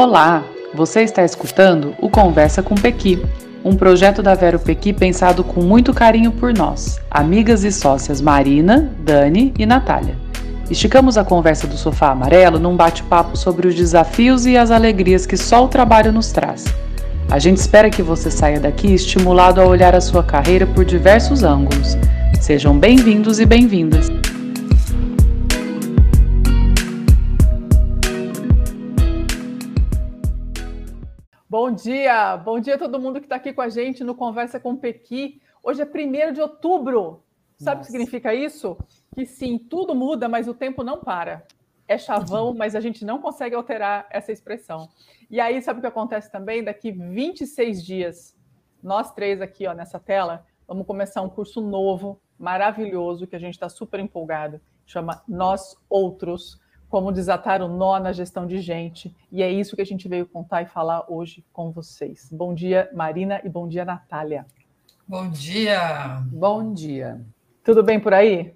Olá, você está escutando o Conversa com Pequi, um projeto da Vero Pequi pensado com muito carinho por nós, amigas e sócias Marina, Dani e Natália. Esticamos a conversa do sofá amarelo num bate-papo sobre os desafios e as alegrias que só o trabalho nos traz. A gente espera que você saia daqui estimulado a olhar a sua carreira por diversos ângulos. Sejam bem-vindos e bem-vindas. Bom dia, bom dia a todo mundo que está aqui com a gente no Conversa com Pequi. Hoje é 1 de outubro. Sabe o que significa isso? Que sim, tudo muda, mas o tempo não para. É chavão, mas a gente não consegue alterar essa expressão. E aí, sabe o que acontece também? Daqui 26 dias, nós três aqui ó, nessa tela, vamos começar um curso novo, maravilhoso, que a gente está super empolgado. Chama Nós Outros como desatar o nó na gestão de gente. E é isso que a gente veio contar e falar hoje com vocês. Bom dia, Marina, e bom dia, Natália. Bom dia. Bom dia. Tudo bem por aí?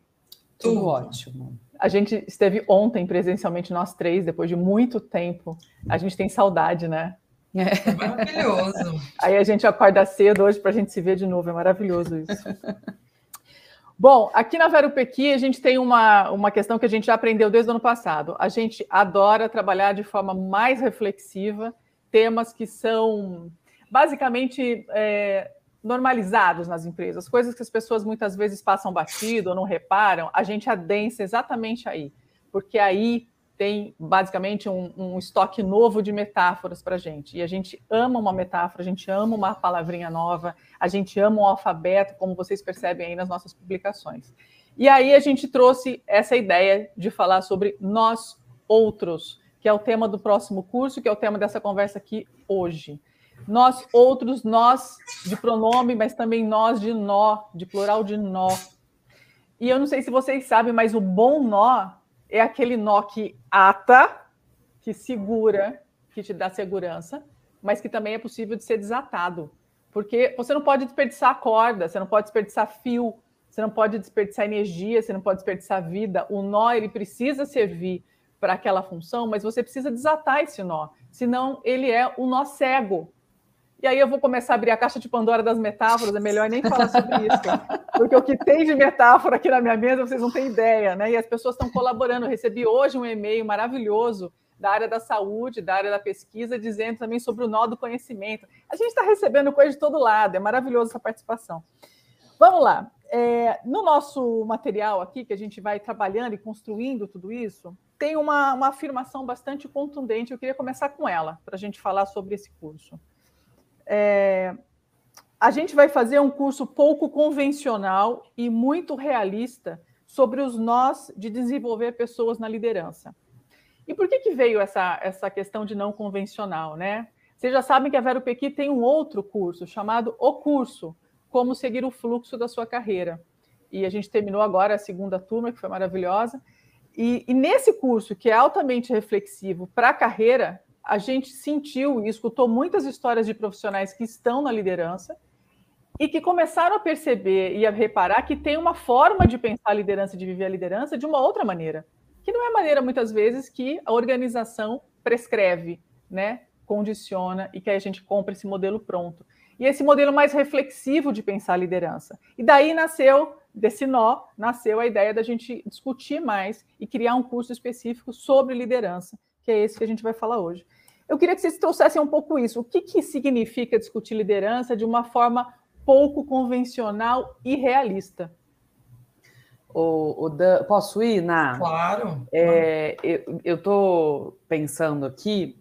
Tudo, Tudo ótimo. A gente esteve ontem presencialmente, nós três, depois de muito tempo. A gente tem saudade, né? É maravilhoso. Aí a gente acorda cedo hoje para a gente se ver de novo, é maravilhoso isso. Bom, aqui na Vero Pequi a gente tem uma, uma questão que a gente já aprendeu desde o ano passado. A gente adora trabalhar de forma mais reflexiva temas que são basicamente é, normalizados nas empresas, coisas que as pessoas muitas vezes passam batido ou não reparam, a gente adensa exatamente aí, porque aí tem basicamente um, um estoque novo de metáforas para a gente. E a gente ama uma metáfora, a gente ama uma palavrinha nova, a gente ama um alfabeto, como vocês percebem aí nas nossas publicações. E aí a gente trouxe essa ideia de falar sobre nós outros, que é o tema do próximo curso, que é o tema dessa conversa aqui hoje. Nós outros, nós de pronome, mas também nós de nó, de plural de nó. E eu não sei se vocês sabem, mas o bom nó é aquele nó que ata, que segura, que te dá segurança, mas que também é possível de ser desatado. Porque você não pode desperdiçar corda, você não pode desperdiçar fio, você não pode desperdiçar energia, você não pode desperdiçar vida. O nó ele precisa servir para aquela função, mas você precisa desatar esse nó, senão ele é o nó cego. E aí eu vou começar a abrir a caixa de Pandora das metáforas, é melhor nem falar sobre isso, porque o que tem de metáfora aqui na minha mesa, vocês não têm ideia, né? E as pessoas estão colaborando. Eu recebi hoje um e-mail maravilhoso da área da saúde, da área da pesquisa, dizendo também sobre o nó do conhecimento. A gente está recebendo coisa de todo lado, é maravilhoso essa participação. Vamos lá. É, no nosso material aqui, que a gente vai trabalhando e construindo tudo isso, tem uma, uma afirmação bastante contundente. Eu queria começar com ela, para a gente falar sobre esse curso. É, a gente vai fazer um curso pouco convencional e muito realista sobre os nós de desenvolver pessoas na liderança. E por que, que veio essa, essa questão de não convencional, né? Vocês já sabem que a Vero Pequi tem um outro curso chamado O Curso, Como Seguir o Fluxo da Sua Carreira. E a gente terminou agora a segunda turma, que foi maravilhosa. E, e nesse curso, que é altamente reflexivo para a carreira, a gente sentiu e escutou muitas histórias de profissionais que estão na liderança e que começaram a perceber e a reparar que tem uma forma de pensar a liderança, de viver a liderança de uma outra maneira, que não é a maneira muitas vezes que a organização prescreve, né, condiciona e que a gente compra esse modelo pronto. E esse modelo mais reflexivo de pensar a liderança. E daí nasceu desse nó, nasceu a ideia da gente discutir mais e criar um curso específico sobre liderança que é esse que a gente vai falar hoje. Eu queria que vocês trouxessem um pouco isso. O que, que significa discutir liderança de uma forma pouco convencional e realista? O, o Dan, posso ir, Na? Claro. É, eu estou pensando aqui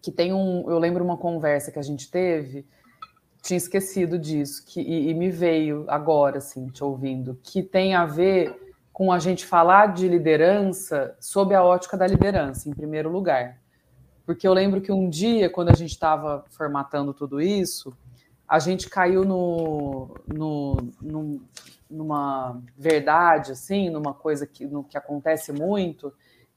que tem um. Eu lembro uma conversa que a gente teve, tinha esquecido disso, que, e, e me veio agora, assim, te ouvindo, que tem a ver com a gente falar de liderança sob a ótica da liderança, em primeiro lugar. Porque eu lembro que um dia, quando a gente estava formatando tudo isso, a gente caiu no, no, no, numa verdade, assim, numa coisa que, no, que acontece muito,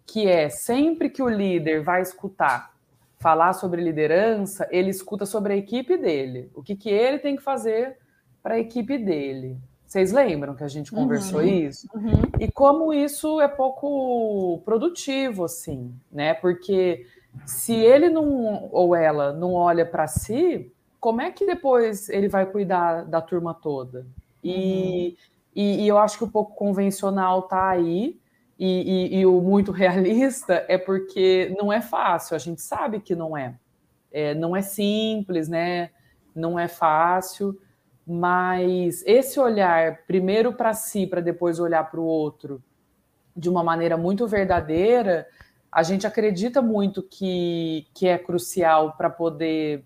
que é sempre que o líder vai escutar falar sobre liderança, ele escuta sobre a equipe dele, o que, que ele tem que fazer para a equipe dele. Vocês lembram que a gente conversou uhum, isso? Uhum. E como isso é pouco produtivo, assim, né? Porque Se ele não ou ela não olha para si, como é que depois ele vai cuidar da turma toda? E, uhum. e, e, eu acho que o pouco convencional está aí, e, e, e, o muito realista é porque não é fácil, a gente sabe que não é. é não é simples, né? Não é fácil, mas esse olhar primeiro para si, para depois olhar para o outro, de uma maneira muito verdadeira, a gente acredita muito que, que é crucial para poder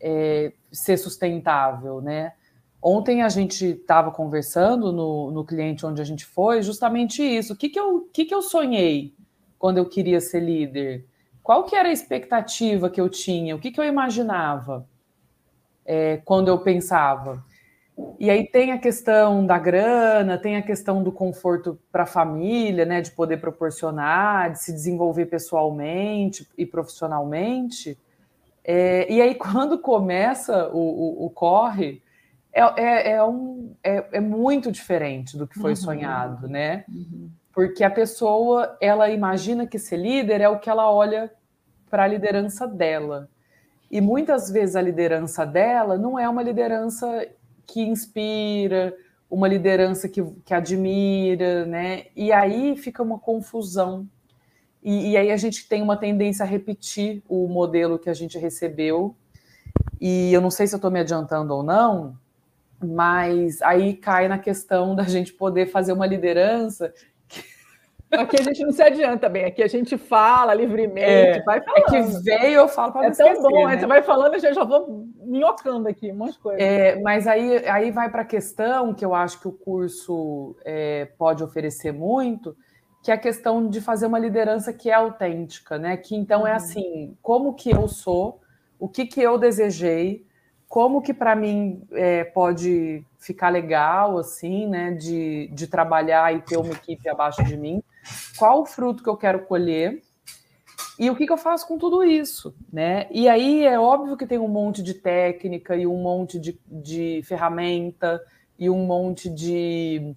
é, ser sustentável, né? Ontem a gente estava conversando no, no cliente onde a gente foi, justamente isso. O que, que, eu, que, que eu sonhei quando eu queria ser líder? Qual que era a expectativa que eu tinha? O que, que eu imaginava é, quando eu pensava? E aí tem a questão da grana, tem a questão do conforto para a família, né, de poder proporcionar, de se desenvolver pessoalmente e profissionalmente. É, e aí, quando começa o, o, o corre, é, é, é, um, é, é, muito diferente do que foi uhum. sonhado, né? Uhum. Porque a pessoa, ela imagina que ser líder é o que ela olha para a liderança dela. E muitas vezes a liderança dela não é uma liderança que inspira, uma liderança que, que admira, né? E aí fica uma confusão e, e, aí a gente tem uma tendência a repetir o modelo que a gente recebeu. E eu não sei se eu estou me adiantando ou não, mas aí cai na questão da gente poder fazer uma liderança. Aqui a gente não se adianta bem, aqui a gente fala livremente, é, vai falando. É que veio, eu falo para É tão esquecer, bom, né? você vai falando e já, já vou minhocando aqui, um monte de coisa. É, mas aí, aí vai para a questão que eu acho que o curso é, pode oferecer muito, que é a questão de fazer uma liderança que é autêntica, né? Que então é uhum. é assim, como que eu sou, o que que eu desejei, como que para mim é, pode ficar legal, assim, né? De, de trabalhar e ter uma equipe abaixo de mim, qual o fruto que eu quero colher e o que, que eu faço com tudo isso, né? E aí é óbvio que tem um monte de técnica e um monte de, de ferramenta e um monte de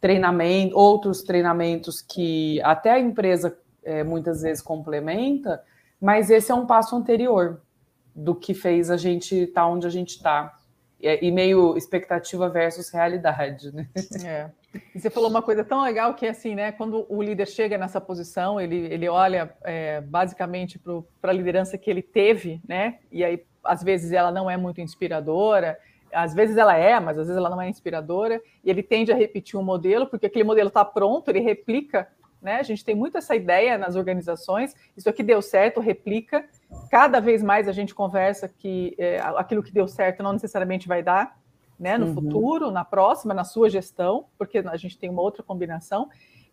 treinamento, outros treinamentos que até a empresa é, muitas vezes complementa, mas esse é um passo anterior do que fez a gente estar tá onde a gente está. E, meio expectativa versus realidade, né? É. Você falou uma coisa tão legal que é assim, né? Quando o líder chega nessa posição, ele, ele olha é, basicamente para a liderança que ele teve, né? E aí, às vezes, ela não é muito inspiradora, às vezes ela é, mas às vezes ela não é inspiradora, e ele tende a repetir um modelo, porque aquele modelo está pronto, ele replica, né? A gente tem muito essa ideia nas organizações, isso aqui deu certo, replica. Cada vez mais a gente conversa que é, aquilo que deu certo não necessariamente vai dar, né? No uhum. futuro, na próxima, na sua gestão, porque a gente tem uma outra combinação.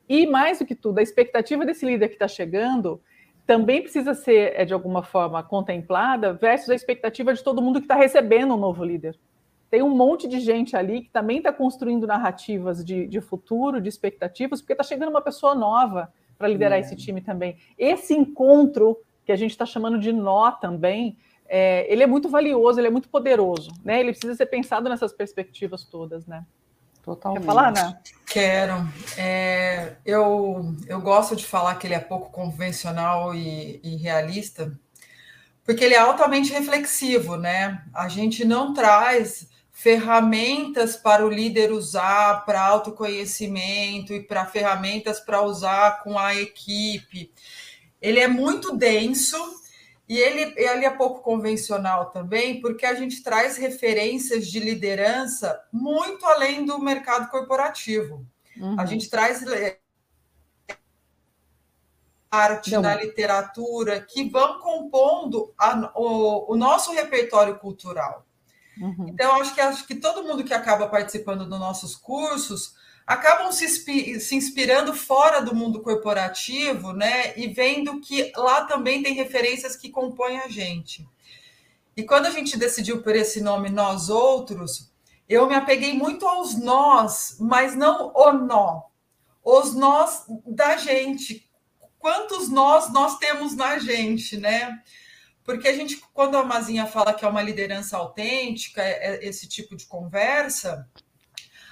E mais do que tudo, a expectativa desse líder que está chegando também precisa ser, é, de alguma forma, contemplada versus a expectativa de todo mundo que está recebendo um novo líder tem um monte de gente ali que também está construindo narrativas de, de, futuro, de expectativas, porque está chegando uma pessoa nova para liderar é. esse time também. Esse encontro, que a gente está chamando de nó também, é, ele é muito valioso, ele é muito poderoso, né? Ele precisa ser pensado nessas perspectivas todas, né? Totalmente. Quer falar, né? Quero. É, eu, eu gosto de falar que ele é pouco convencional e, e realista, porque ele é altamente reflexivo, né? A gente não traz ferramentas para o líder usar para autoconhecimento e para ferramentas para usar com a equipe. Ele é muito denso e ele, ele é pouco convencional também, porque a gente traz referências de liderança muito além do mercado corporativo. Uhum. A gente traz arte, Não. na literatura, que vão compondo a, o, o nosso repertório cultural. Uhum. Então, acho que acho que todo mundo que acaba participando dos nossos cursos acabam se, se inspirando fora do mundo corporativo, né? E vendo que lá também tem referências que compõem a gente. E quando a gente decidiu por esse nome Nós Outros, eu me apeguei muito aos nós, mas não o nó. Os nós da gente. Quantos nós nós temos na gente, né? Porque a gente, quando a Mazinha fala que é uma liderança autêntica, é, é esse tipo de conversa,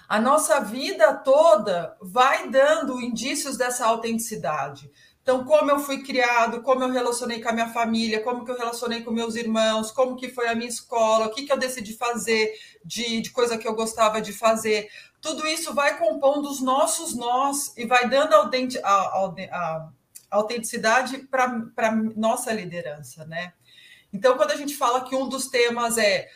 a nossa vida toda vai dando indícios dessa autenticidade. Então, como eu fui criado, como eu relacionei com a minha família, como que eu relacionei com meus irmãos, como que foi a minha escola, o que, que eu decidi fazer de, de coisa que eu gostava de fazer. Tudo isso vai compondo os nossos nós e vai dando a, a, a, a autenticidade para nossa liderança, né? Então, quando a gente fala que um dos temas é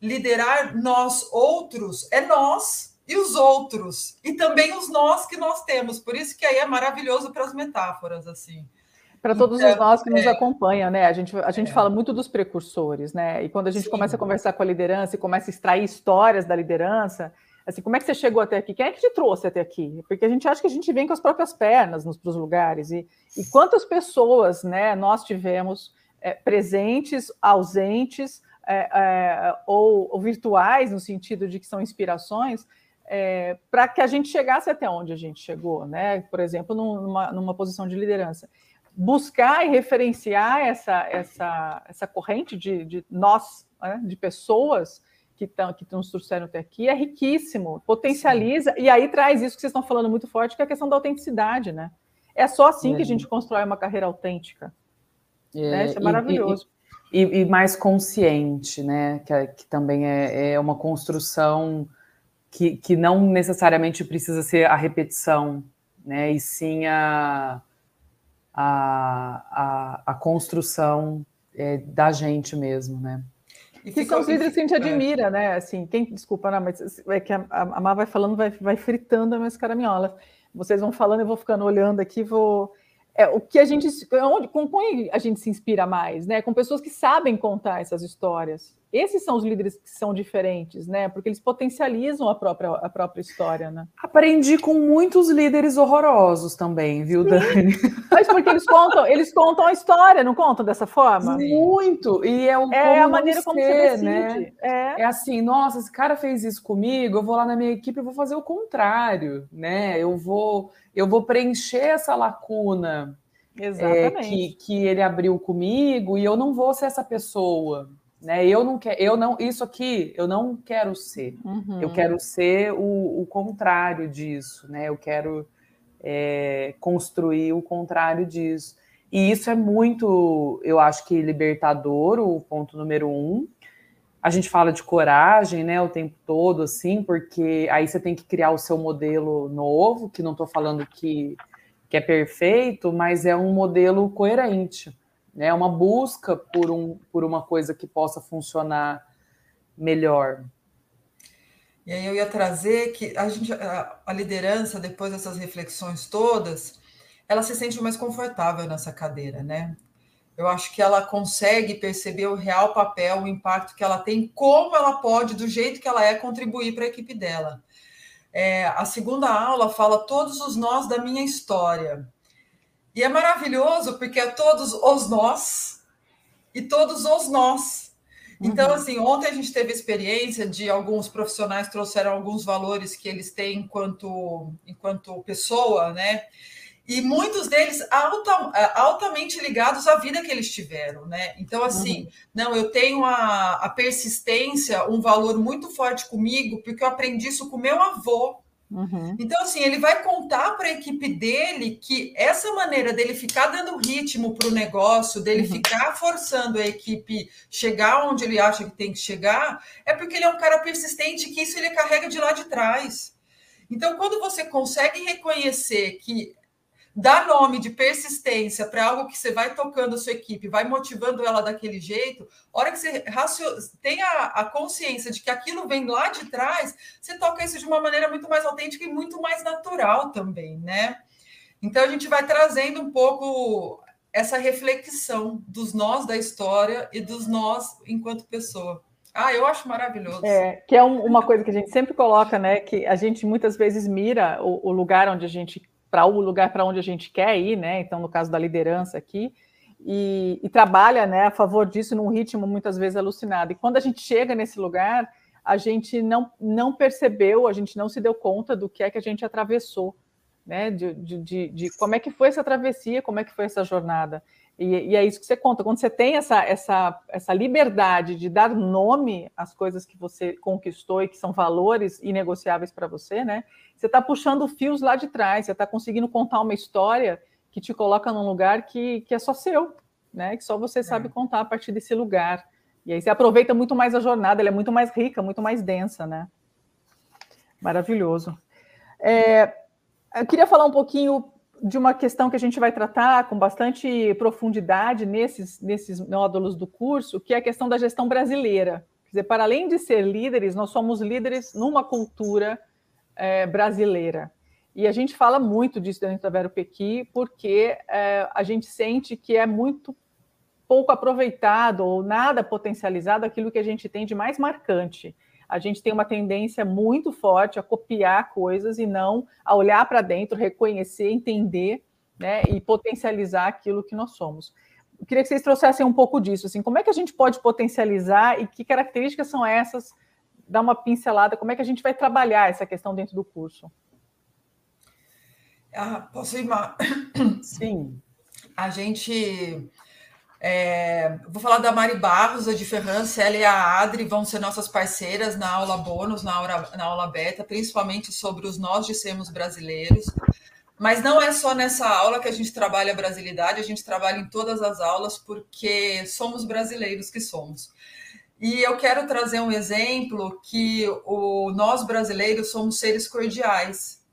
liderar nós outros, é nós e os outros, e também os nós que nós temos. Por isso que aí é maravilhoso para as metáforas, assim. Para todos então, os nós que é, nos acompanham, né? A gente, a gente é. fala muito dos precursores, né? E quando a gente Sim. começa a conversar com a liderança e começa a extrair histórias da liderança, assim, como é que você chegou até aqui? Quem é que te trouxe até aqui? Porque a gente acha que a gente vem com as próprias pernas nos os lugares. E, e quantas pessoas, né, nós tivemos é, presentes, ausentes, é, é, ou, ou, virtuais, no sentido de que são inspirações, é, para que a gente chegasse até onde a gente chegou, né? Por exemplo, numa, numa posição de liderança. Buscar e referenciar essa, essa, essa corrente de, de nós, né? de pessoas que, tão, que nos trouxeram até aqui, é riquíssimo, potencializa, Sim. e aí traz isso que vocês estão falando muito forte, que é a questão da autenticidade, né? É só assim é. que a gente constrói uma carreira autêntica. É, né? Isso é maravilhoso. E, e, e, mais consciente, né? Que, é, que também é, é uma construção que, que não necessariamente precisa ser a repetição, né? E sim a, a, a, a construção é, da gente mesmo, né? E que são os líderes que a gente é. admira, né? Assim, quem, desculpa, não, mas é que a, a Má vai falando, vai, vai fritando as minhas caraminholas. Vocês vão falando, eu vou ficando olhando aqui, vou é, o que a gente onde, com quem a gente se inspira mais, né? Com pessoas que sabem contar essas histórias. Esses são os líderes que são diferentes, né? Porque eles potencializam a própria, a própria história, né? Aprendi com muitos líderes horrorosos também, viu, Sim. Dani? Mas porque eles contam, eles contam a história, não contam dessa forma? Muito. E é, o, é a maneira como ser, você né? decide. Né? É. é assim, nossa, esse cara fez isso comigo, eu vou lá na minha equipe e vou fazer o contrário, né? Eu vou, eu vou preencher essa lacuna. É, que, que ele abriu comigo e eu não vou ser essa pessoa, né? Eu não quero, eu não, isso aqui eu não quero ser. Uhum. Eu quero ser o, o, contrário disso, né? Eu quero é, construir o contrário disso. E isso é muito, eu acho que libertador, o ponto número um. A gente fala de coragem, né, o tempo todo, assim, porque aí você tem que criar o seu modelo novo, que não estou falando que, que é perfeito, mas é um modelo coerente né? Uma busca por, um, por uma coisa que possa funcionar melhor. E aí eu ia trazer que a, gente, a, a liderança, depois dessas reflexões todas, ela se sente mais confortável nessa cadeira, né? Eu acho que ela consegue perceber o real papel, o impacto que ela tem, como ela pode, do jeito que ela é, contribuir para a equipe dela. É, a segunda aula fala todos os nós da minha história. E é maravilhoso porque é todos os nós e todos os nós. Então, uhum. assim, ontem a gente teve experiência de alguns profissionais trouxeram alguns valores que eles têm enquanto, enquanto pessoa, né? E muitos deles alta, altamente ligados à vida que eles tiveram, né? Então, assim, uhum. não, eu tenho a, a persistência, um valor muito forte comigo, porque eu aprendi isso com meu avô, Uhum. Então, assim, ele vai contar para a equipe dele que essa maneira dele ficar dando ritmo para o negócio, dele uhum. ficar forçando a equipe chegar onde ele acha que tem que chegar, é porque ele é um cara persistente que isso ele carrega de lá de trás. Então, quando você consegue reconhecer que dar nome de persistência para algo que você vai tocando a sua equipe, vai motivando ela daquele jeito, hora que você tem a, a, consciência de que aquilo vem lá de trás, você toca isso de uma maneira muito mais autêntica e muito mais natural também, né? Então a gente vai trazendo um pouco essa reflexão dos nós da história e dos nós enquanto pessoa. Ah, eu acho maravilhoso. É, que é um, uma coisa que a gente sempre coloca, né? Que a gente muitas vezes mira o, o lugar onde a gente para o lugar para onde a gente quer ir, né? Então, no caso da liderança aqui, e, e, trabalha né, a favor disso num ritmo muitas vezes alucinado. E quando a gente chega nesse lugar, a gente não, não percebeu, a gente não se deu conta do que é que a gente atravessou, né? De, de, de, de como é que foi essa travessia, como é que foi essa jornada. E, e, é isso que você conta. Quando você tem essa, essa, essa liberdade de dar nome às coisas que você conquistou e que são valores inegociáveis para você, né? Você está puxando fios lá de trás, você está conseguindo contar uma história que te coloca num lugar que, que é só seu, né? Que só você sabe é. contar a partir desse lugar. E aí você aproveita muito mais a jornada, ela é muito mais rica, muito mais densa, né? Maravilhoso. É, eu queria falar um pouquinho de uma questão que a gente vai tratar com bastante profundidade nesses, nesses módulos do curso, que é a questão da gestão brasileira. Quer dizer, para além de ser líderes, nós somos líderes numa cultura é, brasileira. E a gente fala muito disso dentro da Vero Pequi, porque é, a gente sente que é muito pouco aproveitado ou nada potencializado aquilo que a gente tem de mais marcante. A gente tem uma tendência muito forte a copiar coisas e não a olhar para dentro, reconhecer, entender né, e potencializar aquilo que nós somos. Eu queria que vocês trouxessem um pouco disso. Assim, como é que a gente pode potencializar e que características são essas? Dá uma pincelada, como é que a gente vai trabalhar essa questão dentro do curso? Ah, posso ir. Sim. A gente. É, vou falar da Mari Barros, a de Ferrance, ela e a Adri vão ser nossas parceiras na aula bônus, na aula, na aula beta, principalmente sobre os nós de sermos brasileiros. Mas não é só nessa aula que a gente trabalha a brasilidade, a gente trabalha em todas as aulas, porque somos brasileiros que somos. E eu quero trazer um exemplo que o, nós brasileiros somos seres cordiais.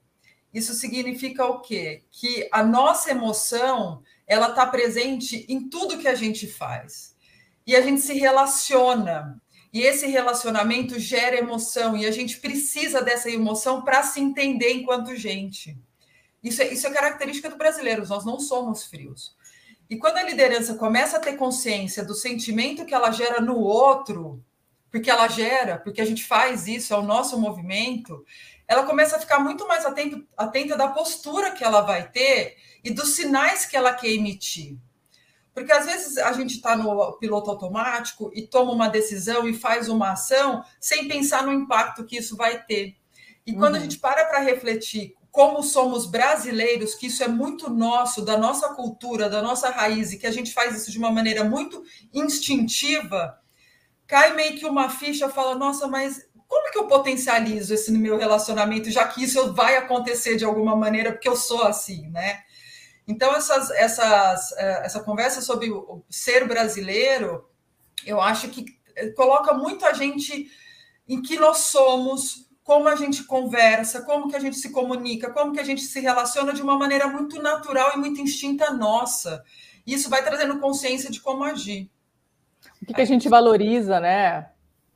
Isso significa o quê? Que a nossa emoção ela está presente em tudo que a gente faz. E a gente se relaciona. E esse relacionamento gera emoção. E a gente precisa dessa emoção para se entender enquanto gente. Isso é, isso é característica do brasileiro. Nós não somos frios. E quando a liderança começa a ter consciência do sentimento que ela gera no outro, porque ela gera, porque a gente faz isso, é o nosso movimento, ela começa a ficar muito mais atento, atenta da postura que ela vai ter e dos sinais que ela quer emitir. Porque às vezes a gente está no piloto automático e toma uma decisão e faz uma ação sem pensar no impacto que isso vai ter. E quando uhum. a gente para para refletir como somos brasileiros, que isso é muito nosso, da nossa cultura, da nossa raiz, e que a gente faz isso de uma maneira muito instintiva, cai meio que uma ficha, fala, nossa, mas como que eu potencializo esse meu relacionamento, já que isso vai acontecer de alguma maneira, porque eu sou assim, né? Então, essas, essas, é, essa conversa sobre ser brasileiro, eu acho que é, coloca muito a gente em que nós somos, como a gente conversa, como que a gente se comunica, como que a gente se relaciona de uma maneira muito natural e muito instinta nossa. Isso vai trazendo consciência de como agir. O que, que a gente valoriza, né?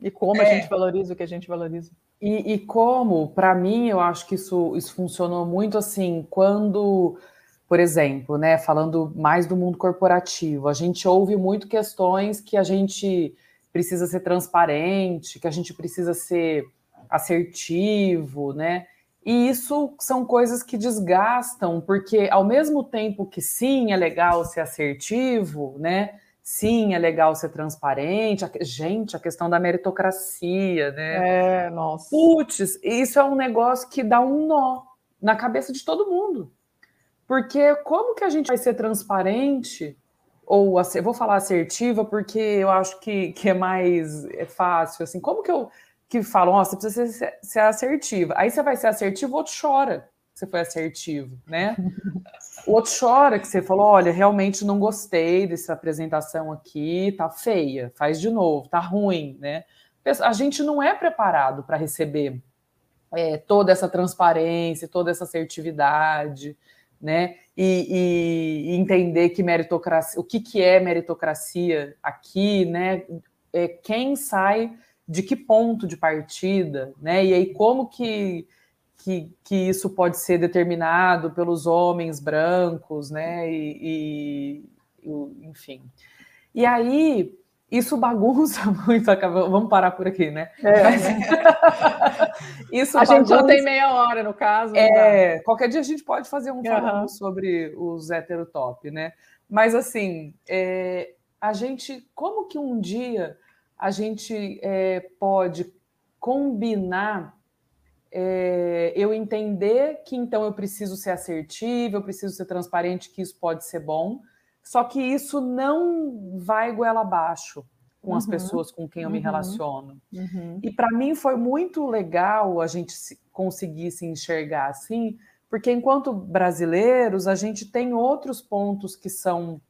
E como é. a gente valoriza o que a gente valoriza. E, e como, para mim, eu acho que isso, isso funcionou muito assim, quando, por exemplo, né, falando mais do mundo corporativo, a gente ouve muito questões que a gente precisa ser transparente, que a gente precisa ser assertivo, né? E isso são coisas que desgastam, porque ao mesmo tempo que sim, é legal ser assertivo, né? Sim, é legal ser transparente. Gente, a questão da meritocracia, né? É, nossa. Putz, isso é um negócio que dá um nó na cabeça de todo mundo. Porque como que a gente vai ser transparente ou vou falar assertiva porque eu acho que, que é mais é fácil assim. Como que eu que falo, oh, você precisa ser, ser assertiva. Aí você vai ser assertivo, o outro chora você foi assertivo, né? O outro chora que você falou, olha, realmente não gostei dessa apresentação aqui, tá feia, faz de novo, tá ruim, né? A gente não é preparado para receber é, toda essa transparência, toda essa assertividade, né? E, e, entender que meritocracia, o que, que é meritocracia aqui, né? É quem sai de que ponto de partida, né? E aí como que que, que isso pode ser determinado pelos homens brancos, né? E, e, enfim. E aí isso bagunça muito. Vamos parar por aqui, né? É. isso a bagunça... gente já tem meia hora no caso. É, qualquer dia a gente pode fazer um uhum. sobre os heterotop, né? Mas assim, é, a gente, como que um dia a gente é, pode combinar é, eu entender que então eu preciso ser assertivo, eu preciso ser transparente, que isso pode ser bom, só que isso não vai goela abaixo com uhum. as pessoas com quem eu me uhum. relaciono. Uhum. E para mim foi muito legal a gente se, conseguir se enxergar assim, porque enquanto brasileiros, a gente tem outros pontos que são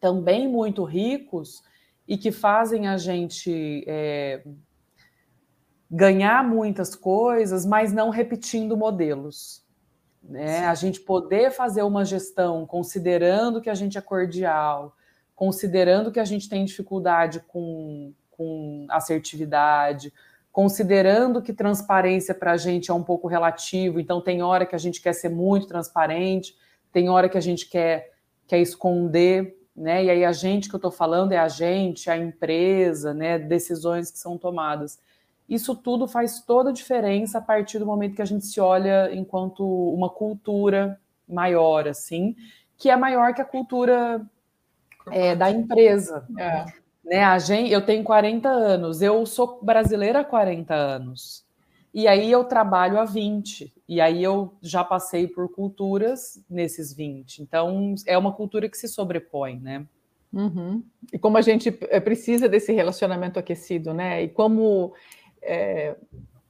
também muito ricos e que fazem a gente é, ganhar muitas coisas, mas não repetindo modelos. Né? A gente poder fazer uma gestão considerando que a gente é cordial, considerando que a gente tem dificuldade com, com assertividade, considerando que transparência para a gente é um pouco relativo, então tem hora que a gente quer ser muito transparente, tem hora que a gente quer, quer esconder, né? E aí a gente que eu estou falando é a gente, a empresa, né? Decisões que são tomadas. Isso tudo faz toda a diferença a partir do momento que a gente se olha enquanto uma cultura maior, assim, que é maior que a cultura é, da empresa. É. Né? A gente, eu tenho 40 anos, eu sou brasileira há 40 anos. E aí eu trabalho há 20. E aí eu já passei por culturas nesses 20. Então é uma cultura que se sobrepõe, né? Uhum. E como a gente eh, precisa desse relacionamento aquecido, né? E como é,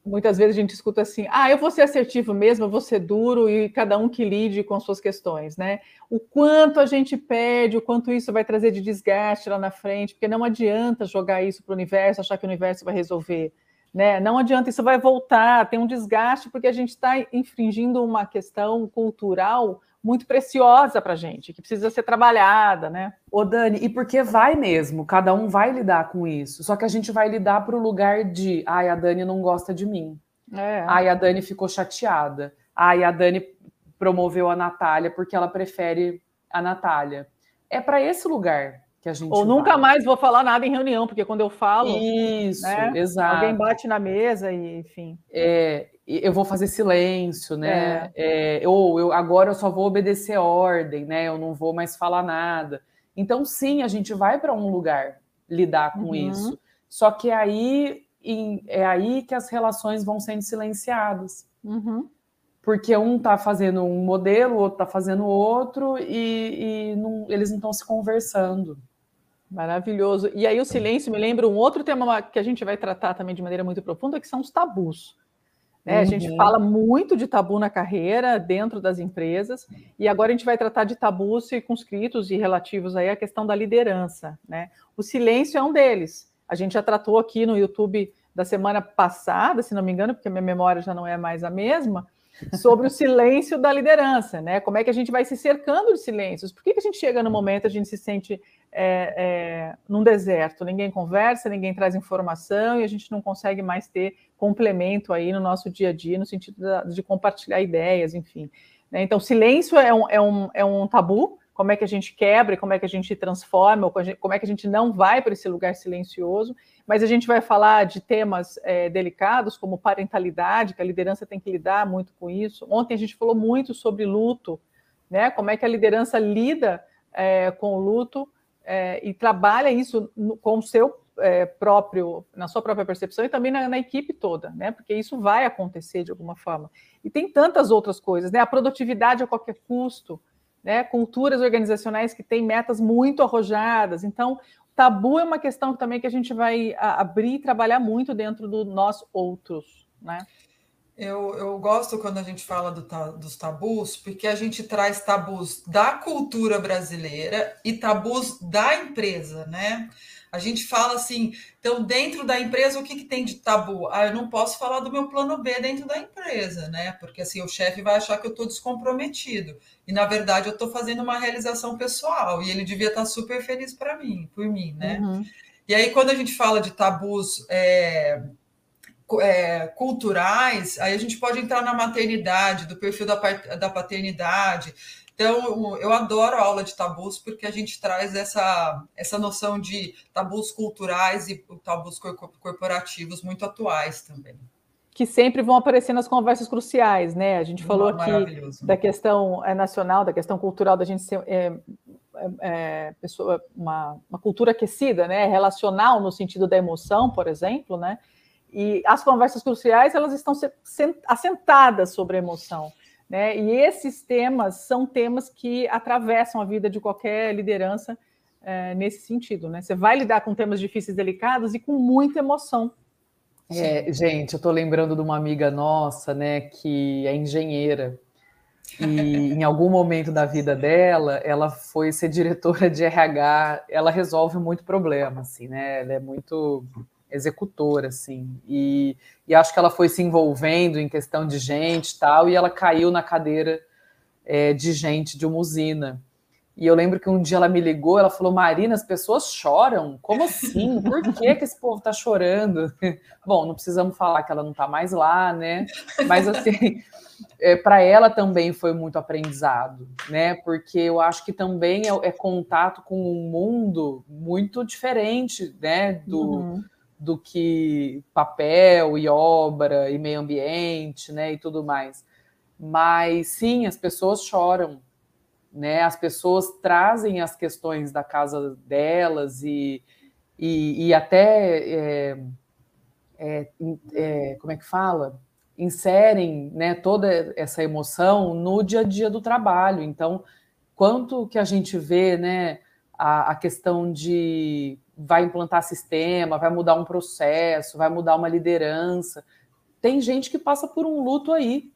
muitas vezes a gente escuta assim: ah, eu vou ser assertivo mesmo, eu vou ser duro e cada um que lide com suas questões, né? O quanto a gente pede, o quanto isso vai trazer de desgaste lá na frente, porque não adianta jogar isso para o universo, achar que o universo vai resolver. Né? Não adianta, isso vai voltar, tem um desgaste, porque a gente está infringindo uma questão cultural muito preciosa para a gente, que precisa ser trabalhada, né? Ô, Dani, e porque vai mesmo, cada um vai lidar com isso. Só que a gente vai lidar para o lugar de ai, a Dani não gosta de mim. É. Ai, a Dani ficou chateada. Ai, a Dani promoveu a Natália porque ela prefere a Natália. É para esse lugar que a gente. Ou nunca vai. mais vou falar nada em reunião, porque quando eu falo. Isso, né, exato. Alguém bate na mesa e, enfim. É, eu vou fazer silêncio, né? É. É, ou eu, agora eu só vou obedecer ordem, né? Eu não vou mais falar nada. Então, sim, a gente vai para um lugar lidar com uhum. isso. Só que é aí em, é aí que as relações vão sendo silenciadas. Uhum. Porque um está fazendo um modelo, o outro está fazendo outro, e, e não, eles não estão se conversando. Maravilhoso. E aí o silêncio me lembra um outro tema que a gente vai tratar também de maneira muito profunda, que são os tabus. Né? Uhum. A gente uhum. fala muito de tabu na carreira, dentro das empresas, e agora a gente vai tratar de tabus circunscritos e relativos aí à questão da liderança. Né? O silêncio é um deles. A gente já tratou aqui no YouTube da semana passada, se não me engano, porque minha memória já não é mais a mesma, sobre o silêncio da liderança, né? Como é que a gente vai se cercando de silêncios? Por que, que a gente chega no momento a gente se sente é, é, num deserto? Ninguém conversa, ninguém traz informação e a gente não consegue mais ter complemento aí no nosso dia a dia, no sentido de compartilhar ideias, enfim. Né? Então, silêncio é um, é, um, é um tabu. Como é que a gente quebra, como é que a gente transforma, como é que a gente não vai para esse lugar silencioso mas a gente vai falar de temas é, delicados, como parentalidade, que a liderança tem que lidar muito com isso. Ontem a gente falou muito sobre luto, né? Como é que a liderança lida é, com o luto é, e trabalha isso no, com o seu é, próprio, na sua própria percepção e também na, na, equipe toda, né? Porque isso vai acontecer de alguma forma. E tem tantas outras coisas, né? A produtividade a qualquer custo, né? Culturas organizacionais que têm metas muito arrojadas. Então, tabu é uma questão também que a gente vai abrir e trabalhar muito dentro do nós outros, né? Eu, eu gosto quando a gente fala do, dos tabus, porque a gente traz tabus da cultura brasileira e tabus da empresa, né? A gente fala assim, então, dentro da empresa, o que, que tem de tabu? Ah, eu não posso falar do meu plano B dentro da empresa, né? Porque assim, o chefe vai achar que eu estou descomprometido. E, na verdade, eu estou fazendo uma realização pessoal. E ele devia estar tá super feliz para mim, por mim, né? Uhum. E aí, quando a gente fala de tabus é, é, culturais, aí a gente pode entrar na maternidade, do perfil da, da paternidade, então, eu adoro a aula de tabus porque a gente traz essa, essa noção de tabus culturais e tabus corporativos muito atuais também. Que sempre vão aparecer nas conversas cruciais, né? A gente falou aqui da questão é, nacional, da questão cultural, da gente ser é, é, é, pessoa, uma, uma cultura aquecida, né? Relacional no sentido da emoção, por exemplo, né? E as conversas cruciais, elas estão assentadas sobre a emoção. Né? E esses temas são temas que atravessam a vida de qualquer liderança é, nesse sentido. Né? Você vai lidar com temas difíceis, delicados e com muita emoção. É, gente, eu estou lembrando de uma amiga nossa, né, que é engenheira. E em algum momento da vida dela, ela foi ser diretora de RH. Ela resolve muito problema, assim, né? Ela é muito executora, assim. E, e acho que ela foi se envolvendo em questão de gente e tal, e ela caiu na cadeira é, de gente de uma usina. E eu lembro que um dia ela me ligou, ela falou: Marina, as pessoas choram. Como assim? Por que, que esse povo tá chorando? Bom, não precisamos falar que ela não tá mais lá, né? Mas assim, é, para ela também foi muito aprendizado, né? Porque eu acho que também é, é contato com um mundo muito diferente, né? Do, uhum. Do que papel e obra e meio ambiente, né? E tudo mais. Mas sim, as pessoas choram né? As pessoas trazem as questões da casa delas e, e, e até é, é, é, como é que fala? Inserem né, toda essa emoção no dia a dia do trabalho. Então, quanto que a gente vê né, a, a questão de vai implantar sistema, vai mudar um processo, vai mudar uma liderança. Tem gente que passa por um luto aí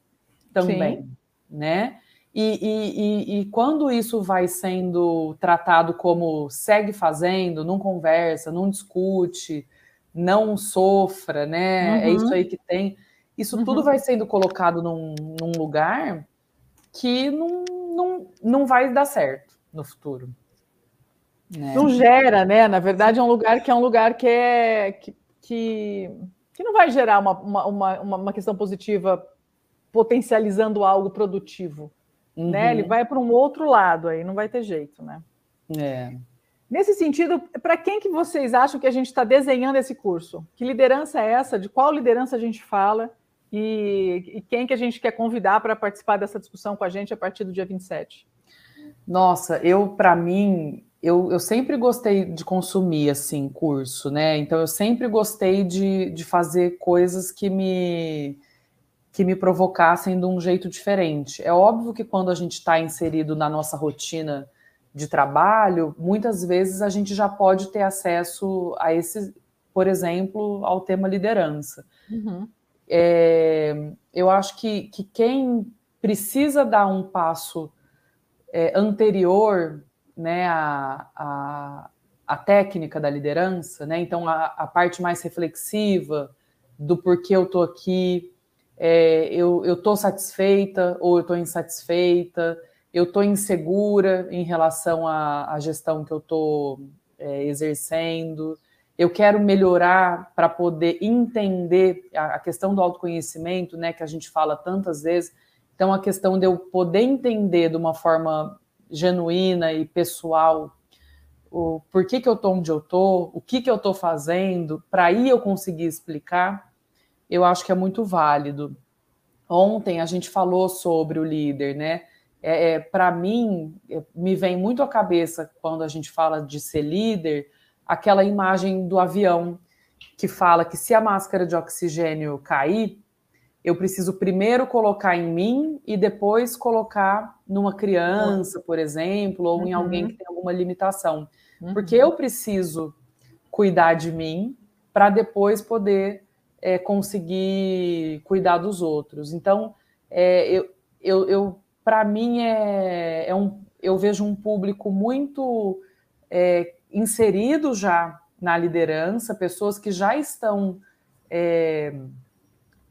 também, Sim. né? E, e, e, quando isso vai sendo tratado como segue fazendo, não conversa, não discute, não sofra, né? Uhum. É isso aí que tem. Isso uhum. tudo vai sendo colocado num, num lugar que não, não, não vai dar certo no futuro. Né? Não gera, né? Na verdade, é um lugar que é um lugar que é que, que, que não vai gerar uma, uma, uma, uma questão positiva potencializando algo produtivo. Uhum. Né? Ele vai para um outro lado aí, não vai ter jeito, né? É. Nesse sentido, para quem que vocês acham que a gente está desenhando esse curso? Que liderança é essa? De qual liderança a gente fala? E, e quem que a gente quer convidar para participar dessa discussão com a gente a partir do dia 27? Nossa, eu, para mim, eu, eu sempre gostei de consumir, assim, curso, né? Então, eu sempre gostei de, de fazer coisas que me que me provocassem de um jeito diferente. É óbvio que quando a gente está inserido na nossa rotina de trabalho, muitas vezes a gente já pode ter acesso a esse, por exemplo, ao tema liderança. Uhum. É, eu acho que, que quem precisa dar um passo é, anterior né, à, à, à, técnica da liderança, né, então a, a parte mais reflexiva do porquê eu estou aqui, é, eu estou satisfeita ou eu estou insatisfeita, eu estou insegura em relação à, à, gestão que eu estou é, exercendo, eu quero melhorar para poder entender a, a, questão do autoconhecimento, né, que a gente fala tantas vezes. Então, a questão de eu poder entender de uma forma genuína e pessoal o porquê que eu estou onde eu estou, o que, que eu estou fazendo, para aí eu conseguir explicar eu acho que é muito válido. Ontem a gente falou sobre o líder, né? É, é Para mim, é, me vem muito à cabeça quando a gente fala de ser líder, aquela imagem do avião que fala que se a máscara de oxigênio cair, eu preciso primeiro colocar em mim e depois colocar numa criança, por exemplo, ou em uhum. alguém que tem alguma limitação. Uhum. Porque eu preciso cuidar de mim para depois poder é, conseguir cuidar dos outros. Então, é, eu, eu, eu para mim, é, é, um, eu vejo um público muito é, inserido já na liderança, pessoas que já estão é,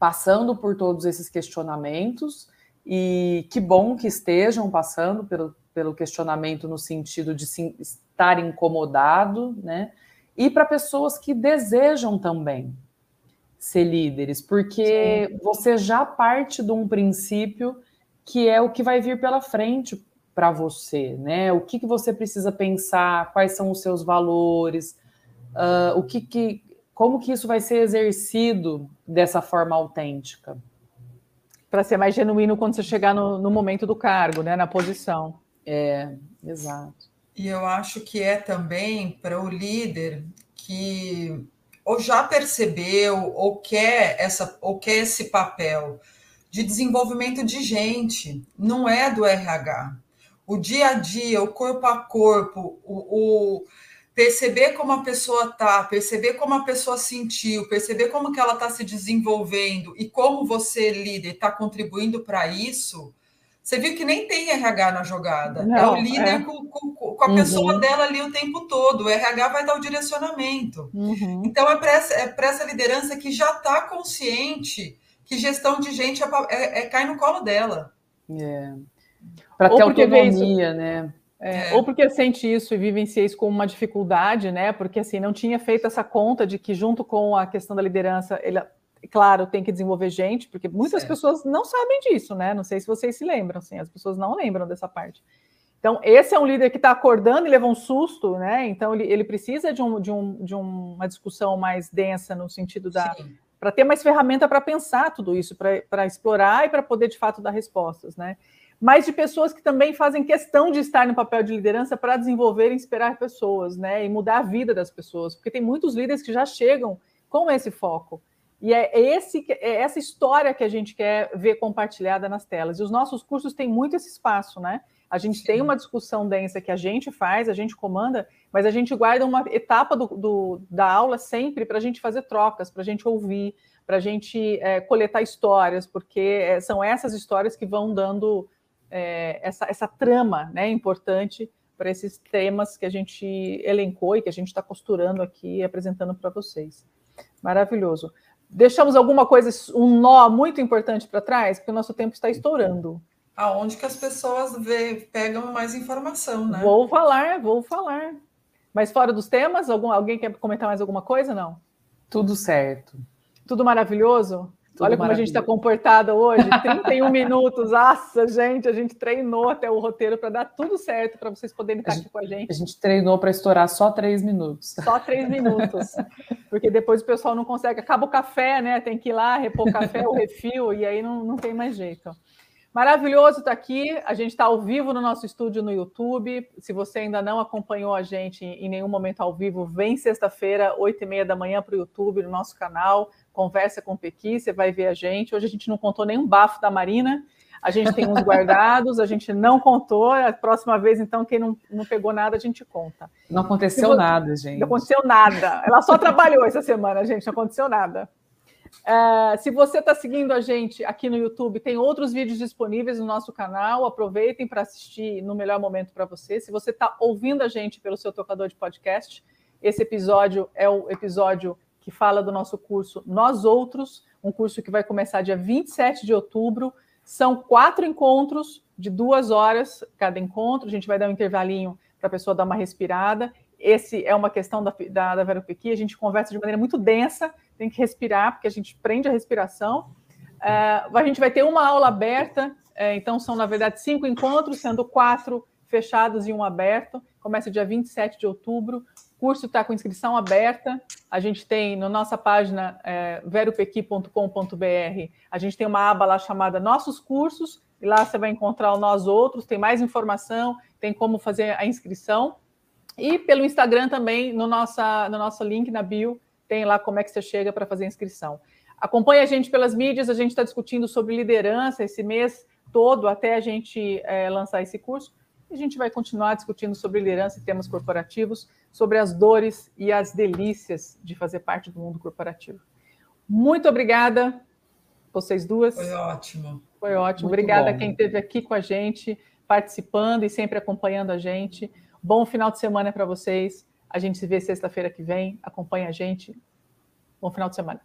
passando por todos esses questionamentos, e que bom que estejam passando pelo, pelo questionamento no sentido de se, estar incomodado, né? E para pessoas que desejam também, ser líderes, porque Sim. você já parte de um princípio que é o que vai vir pela frente para você, né? O que, que você precisa pensar, quais são os seus valores, uh, o que, que, como que isso vai ser exercido dessa forma autêntica. Para ser mais genuíno quando você chegar no, no momento do cargo, né? Na posição. É, exato. E eu acho que é também para o líder que ou já percebeu ou quer essa ou quer esse papel de desenvolvimento de gente, não é do RH. O dia a dia, o corpo a corpo, o, o perceber como a pessoa tá, perceber como a pessoa sentiu, perceber como que ela está se desenvolvendo e como você líder está contribuindo para isso, Você viu que nem tem RH na jogada. Não, é o líder é. Com, com, com, a uhum. pessoa dela ali o tempo todo. O RH vai dar o direcionamento. Uhum. Então, é para essa, é essa liderança que já está consciente que gestão de gente é, é, é cai no colo dela. É. Para ter autonomia, né? É, é. Ou porque sente isso e vivencia isso como uma dificuldade, né? Porque assim não tinha feito essa conta de que junto com a questão da liderança, ele claro, tem que desenvolver gente, porque muitas certo. pessoas não sabem disso, né? Não sei se vocês se lembram, assim, as pessoas não lembram dessa parte. Então, esse é um líder que está acordando e levou um susto, né? Então, ele, ele precisa de, um, de, um, de uma discussão mais densa no sentido da. Para ter mais ferramenta para pensar tudo isso, para explorar e para poder, de fato, dar respostas, né? Mas de pessoas que também fazem questão de estar no papel de liderança para desenvolver e inspirar pessoas, né? E mudar a vida das pessoas, porque tem muitos líderes que já chegam com esse foco. E é, esse, é essa história que a gente quer ver compartilhada nas telas. E os nossos cursos têm muito esse espaço, né? A gente Sim. tem uma discussão densa que a gente faz, a gente comanda, mas a gente guarda uma etapa do, do da aula sempre para a gente fazer trocas, para a gente ouvir, para a gente é, coletar histórias, porque é, são essas histórias que vão dando é, essa, essa trama né, importante para esses temas que a gente elencou e que a gente está costurando aqui e apresentando para vocês. Maravilhoso. Deixamos alguma coisa, um nó muito importante para trás, porque o nosso tempo está estourando. Aonde que as pessoas vê, pegam mais informação, né? Vou falar, vou falar. Mas fora dos temas, algum, alguém quer comentar mais alguma coisa? Não? Tudo certo. Tudo maravilhoso? Tudo Olha como a gente está comportada hoje, 31 minutos. Nossa, gente, a gente treinou até o roteiro para dar tudo certo para vocês poderem estar aqui com a gente. A gente treinou para estourar só três minutos. Só três minutos. Porque depois o pessoal não consegue, acaba o café, né? Tem que ir lá repor o café, o refil, e aí não, não tem mais jeito. Maravilhoso estar tá aqui. A gente está ao vivo no nosso estúdio no YouTube. Se você ainda não acompanhou a gente em nenhum momento ao vivo, vem sexta-feira, oito e meia da manhã, para o YouTube, no nosso canal conversa com o Pequi, você vai ver a gente. Hoje a gente não contou nenhum bafo da Marina, a gente tem uns guardados, a gente não contou. A próxima vez, então, quem não, não pegou nada, a gente conta. Não aconteceu você... nada, gente. Não aconteceu nada. Ela só trabalhou essa semana, gente, não aconteceu nada. Uh, se você está seguindo a gente aqui no YouTube, tem outros vídeos disponíveis no nosso canal. Aproveitem para assistir no melhor momento para você. Se você está ouvindo a gente pelo seu tocador de podcast, esse episódio é o episódio que fala do nosso curso Nós Outros, um curso que vai começar dia 27 de outubro. São quatro encontros de duas horas cada encontro. A gente vai dar um intervalinho para a pessoa dar uma respirada. Esse é uma questão da, da, da Vera Pequi. A gente conversa de maneira muito densa, tem que respirar, porque a gente prende a respiração. Uh, a gente vai ter uma aula aberta, uh, então são, na verdade, cinco encontros, sendo quatro fechados e um aberto. Começa dia 27 de outubro curso está com inscrição aberta. A gente tem na no nossa página é, veropequi.com.br, a gente tem uma aba lá chamada Nossos Cursos, e lá você vai encontrar o Nós Outros, tem mais informação, tem como fazer a inscrição. E pelo Instagram também, no, nossa, no nosso link na bio, tem lá como é que você chega para fazer a inscrição. Acompanhe a gente pelas mídias, a gente está discutindo sobre liderança esse mês todo, até a gente é, lançar esse curso. E a gente vai continuar discutindo sobre liderança e temas corporativos sobre as dores e as delícias de fazer parte do mundo corporativo. Muito obrigada, vocês duas. Foi ótimo. Foi ótimo. Muito obrigada bom. a quem esteve aqui com a gente, participando e sempre acompanhando a gente. Bom final de semana para vocês. A gente se vê sexta-feira que vem. Acompanhe a gente. Bom final de semana.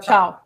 tchau. tchau.